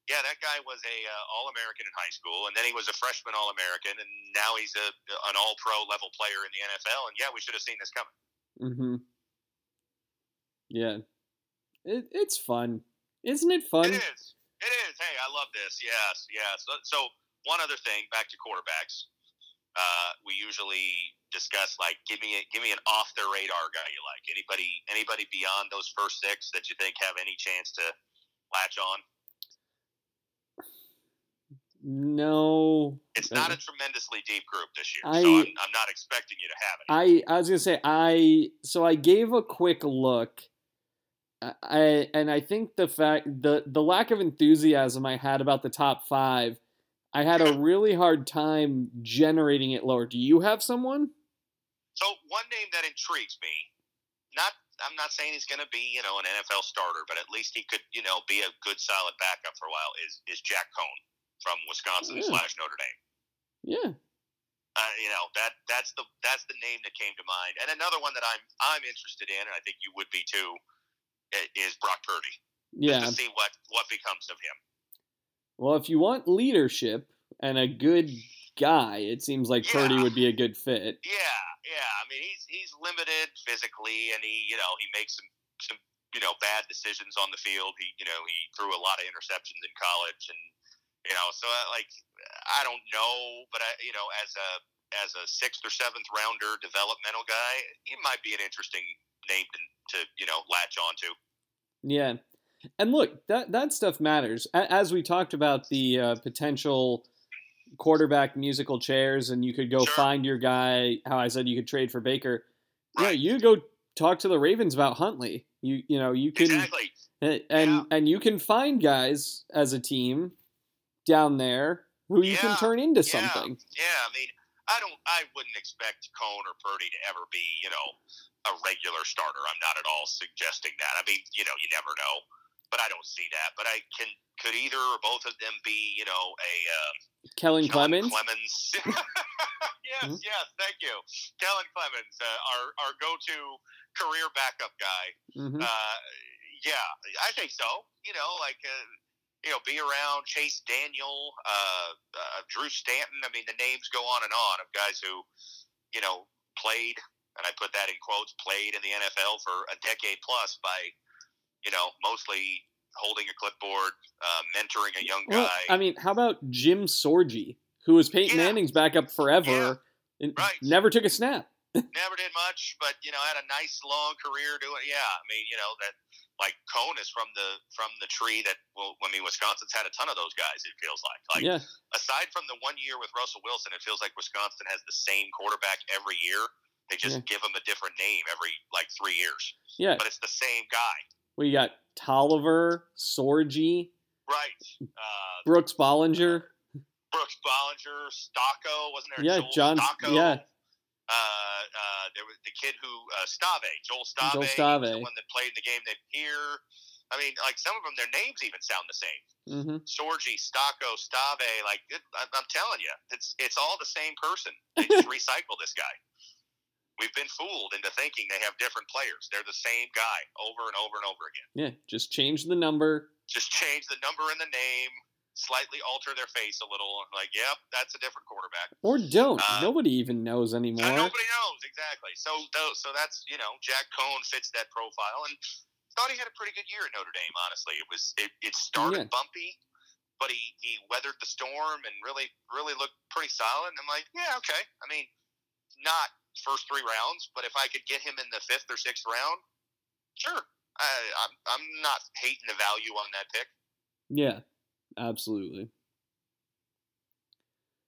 yeah, that guy was a uh, All American in high school, and then he was a freshman All American, and now he's a an All Pro level player in the NFL. And yeah, we should have seen this coming. Mm-hmm. Yeah. It, it's fun. Isn't it fun? It is. It is. Hey, I love this. Yes, yes. So, so one other thing, back to quarterbacks. Uh, we usually discuss like, give me a, give me an off the radar guy you like. Anybody anybody beyond those first six that you think have any chance to latch on? No. It's not a tremendously deep group this year, I- so I'm, I'm not expecting you to have it. I I was gonna say I so I gave a quick look. I- and I think the fact the the lack of enthusiasm I had about the top five, I had a really hard time generating it lower. Do you have someone? So one name that intrigues me, not I'm not saying he's going to be you know an NFL starter, but at least he could you know be a good solid backup for a while. Is is Jack Coan from Wisconsin Yeah. slash Notre Dame? Yeah. Uh, you know that that's the that's the name that came to mind. And another one that I'm I'm interested in, and I think you would be too, is Brock Purdy. Yeah. To see what what becomes of him. Well, if you want leadership and a good guy, it seems like Yeah. Purdy would be a good fit. Yeah, yeah. I mean, he's he's limited physically, and he you know he makes some some you know bad decisions on the field. He you know he threw a lot of interceptions in college, and you know so uh, like I don't know, but I you know as a as a sixth or seventh rounder developmental guy, he might be an interesting name to, to you know latch onto. Yeah. And look, that that stuff matters. As we talked about the uh, potential quarterback musical chairs, and you could go Sure. find your guy. How I said you could trade for Baker. Yeah, you go talk to the Ravens about Huntley. You you know you can Exactly. and and, Yeah. and you can find guys as a team down there who you can turn into yeah. something. Yeah, I mean, I don't, I wouldn't expect Coan or Purdy to ever be, you know, a regular starter. I'm not at all suggesting that. I mean, you know, you never know, but I don't see that. But I can, could either or both of them be, you know, a uh, Kellen Kellen Clemens. Clemens. yes, Mhm. yes, thank you, Kellen Clemens, uh, our our go-to career backup guy. hmm Uh, yeah, I think so. You know, like uh, you know, be around Chase Daniel, uh, uh, Drew Stanton. I mean, the names go on and on of guys who, you know, played, and I put that in quotes, played in the NFL for a decade plus by, you know, mostly holding a clipboard, uh, mentoring a young Well, guy. I mean, how about Jim Sorgi, who was Peyton Yeah. Manning's backup forever, and Right. never took a snap? never did much, but you know, had a nice long career doing. Yeah, I mean, you know that like Coan is from the from the tree that. Well, I mean, Wisconsin's had a ton of those guys. It feels like. Like yeah, aside from the one year with Russell Wilson, it feels like Wisconsin has the same quarterback every year. They just Yeah. give him a different name every like three years, yeah. but it's the same guy, We got Tolliver, Sorgi, right? Uh, Brooks Bollinger. Brooks Bollinger, Stocco, wasn't there? Yeah, Joel John. Stocco? Yeah, Uh, uh, there was the kid who uh, Stave, Joel Stave, Joel Stave. the one that played in the game that here. I mean, like some of them, their names even sound the same. hmm Sorgi, Stocco, Stave. Like it, I, I'm telling you, it's it's all the same person. They just recycle this guy. We've been fooled into thinking they have different players. They're the same guy over and over and over again. yeah. Just change the number. Just change the number and the name, slightly alter their face a little. Like, yep, that's a different quarterback. Or don't. Uh, Nobody even knows anymore. Uh, nobody knows exactly. So, so that's you know, Jack Coan fits that profile, and thought he had a pretty good year at Notre Dame. Honestly, it was it, it started Yeah. bumpy, but he he weathered the storm and really really looked pretty solid. And I'm like, yeah, okay. I mean, not first three rounds, but if I could get him in the fifth or sixth round, sure. I, I'm I'm not hating the value on that pick. Yeah, absolutely.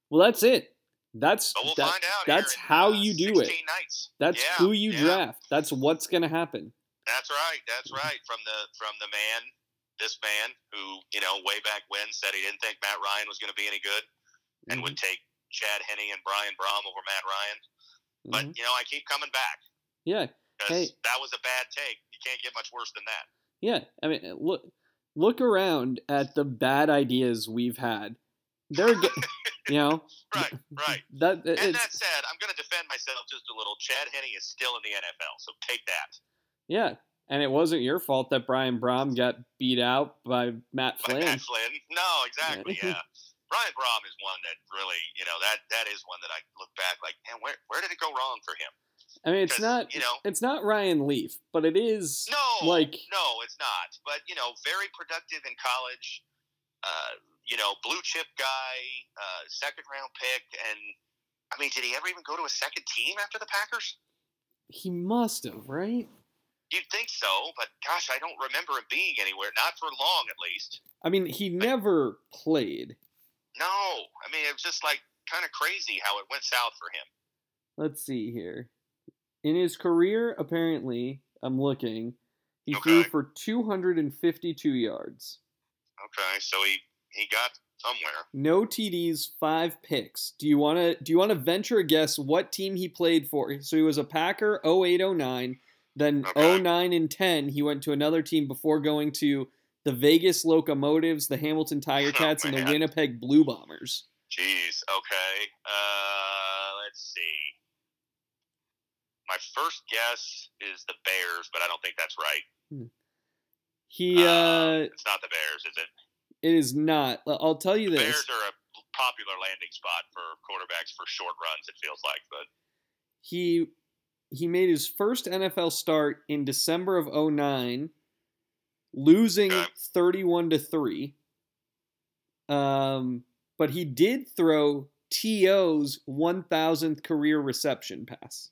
Well, that's it. That's we'll that- that's in, how uh, you do it. Nights. That's Yeah, who you yeah. draft. That's what's gonna happen. That's right. That's right. From the from the man, this man who you know way back when said he didn't think Matt Ryan was going to be any good and Mm-hmm. would take Chad Henne and Brian Brohm over Matt Ryan. But Mhm. you know, I keep coming back yeah, Hey. that was a bad take. You can't get much worse than that. yeah. I mean, look look around at the bad ideas we've had. They're, you know, Right. Right. that And that said, I'm going to defend myself just a little. Chad Henne is still in the NFL, so take that. yeah. And it wasn't your fault that Brian Brohm got beat out by Matt Flynn. Matt Flynn, no, exactly, yeah. Brian Brohm is one that really, you know, that that is one that I look back like, man, where where did it go wrong for him? I mean, it's not you know, it's not Ryan Leaf, but it is no, like no, it's not. But you know, very productive in college. Uh, you know, blue chip guy, uh, second round pick, and I mean, did he ever even go to a second team after the Packers? he must have, right? You'd think so, but gosh, I don't remember him being anywhere. Not for long, at least. I mean, he never played. No, I mean, it was just like kind of crazy how it went south for him. Let's see here. In his career, apparently, I'm looking, he threw for 252 yards. Okay, so he he got somewhere. No TDs, five picks. Do you want to do you want to venture a guess what team he played for? So he was a Packer 0809, then Okay. 09 and 10 he went to another team before going to the Vegas Locomotives, the Hamilton Tiger Oh, Cats and the. Winnipeg Blue Bombers. Jeez. Okay. Uh, let's see. My first guess is the Bears, but I don't think that's right. He Um, uh it's not the Bears, is it? it is not. I'll tell you The this. Bears are a popular landing spot for quarterbacks for short runs. It feels like, but he he made his first NFL start in December of 09, losing 31 to 3. Um but he did throw TO's 1000th career reception pass.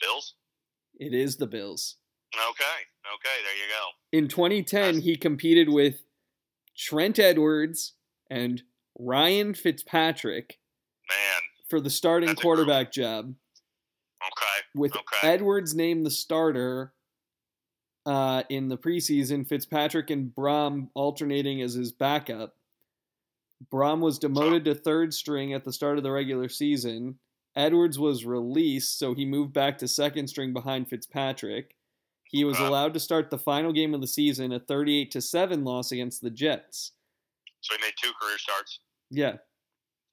Bills. It is the Bills. Okay. Okay. There you go. In 2010, he competed with Trent Edwards and Ryan Fitzpatrick Man. for the starting That's quarterback job. Okay. with Okay. Edwards named the starter uh, in the preseason, Fitzpatrick and Brohm alternating as his backup. Brohm was demoted to third string at the start of the regular season. Edwards was released, so he moved back to second string behind Fitzpatrick. He was allowed to start the final game of the season, a 38 to 7 loss against the Jets. So he made two career starts. Yeah.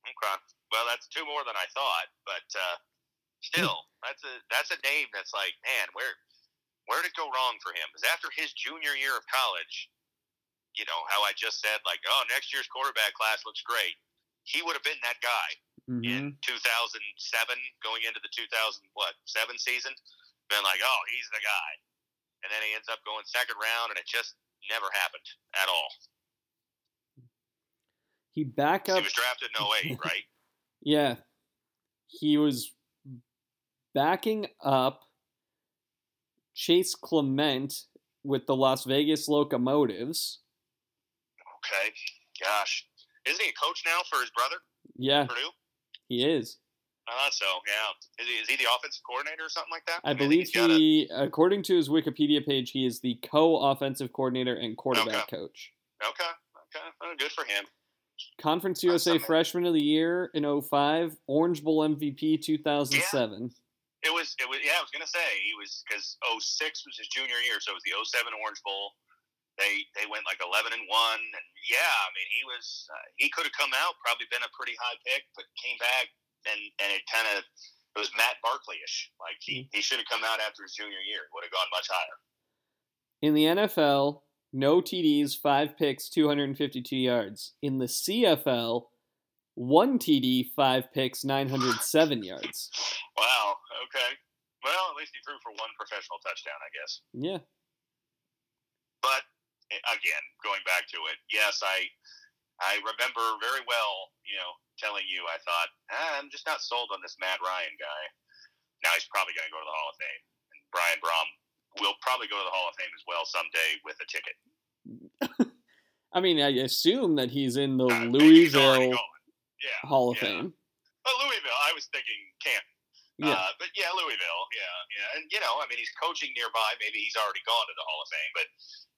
Okay. Well, that's two more than I thought, but uh, still, that's a that's a name that's like, man, where where did it go wrong for him? Because after his junior year of college, you know how I just said, like, oh, next year's quarterback class looks great. He would have been that guy hmm in 2007, going into the 2000 what seven season. Been like, oh, he's the guy, and then he ends up going second round, and it just never happened at all. He back up. He was drafted in 08, right? Yeah. He was backing up Chase Clement with the Las Vegas Locomotives. Okay. Gosh. Isn't he a coach now for his brother, Yeah, Purdue? he is. I thought so, yeah. Is he, is he the offensive coordinator or something like that? I mean, believe a- according to his Wikipedia page, he is the co-offensive coordinator and quarterback Okay. coach. okay, okay. Well, good for him. Conference USA. Freshman of the Year in 05, Orange Bowl MVP 2007. It was, it was. Yeah, I was gonna say he was because 06 was his junior year, so it was the 07 Orange Bowl. They they went like 11 and one, and yeah, I mean he was uh, he could have come out probably been a pretty high pick, but came back and and it kind of it was Matt Barkley ish. Like he, he should have come out after his junior year, would have gone much higher. In the NFL, no TDs, five picks, 252 yards. In the CFL, one TD, five picks, 907 yards. Wow. Okay. Well, at least he threw for one professional touchdown, I guess. Yeah. But eh, again, going back to it, yes, I I remember very well, you know, telling you I thought ah, I'm just not sold on this Matt Ryan guy. Now he's probably going to go to the Hall of Fame, and Brian Brohm will probably go to the Hall of Fame as well someday with a ticket. I mean, I assume that he's in the Uh, he's Louisville. yeah, Hall of yeah. Fame. But Louisville, I was thinking Canton. Yeah. Uh, but yeah, Louisville, yeah, yeah, and you know, I mean, he's coaching nearby. Maybe he's already gone to the Hall of Fame, but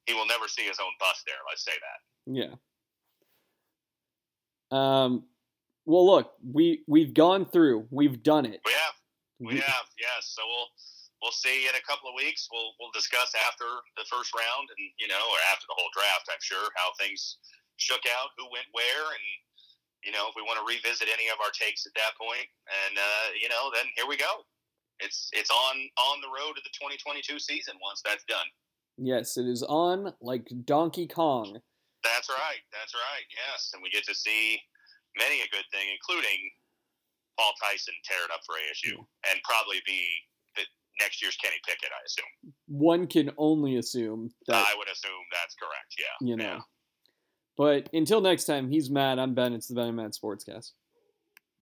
he will never see his own bus there. Let's say that. Yeah. Um. Well, look, we we've gone through. We've done it. We have, we have, yes. So we'll we'll see in a couple of weeks. We'll we'll discuss after the first round, and you know, or after the whole draft. I'm sure how things shook out, who went where, and you know, if we want to revisit any of our takes at that point, and uh, you know, then here we go. It's it's on on the road to the 2022 season once that's done. Yes, it is on like Donkey Kong. That's right. That's right. Yes, and we get to see many a good thing, including Paul Tyson tear it up for ASU, and probably be the next year's Kenny Pickett. I assume. One can only assume that I would assume that's correct. Yeah. you know. Yeah. But until next time, he's Matt. I'm Ben. It's the Ben and Matt Sportscast.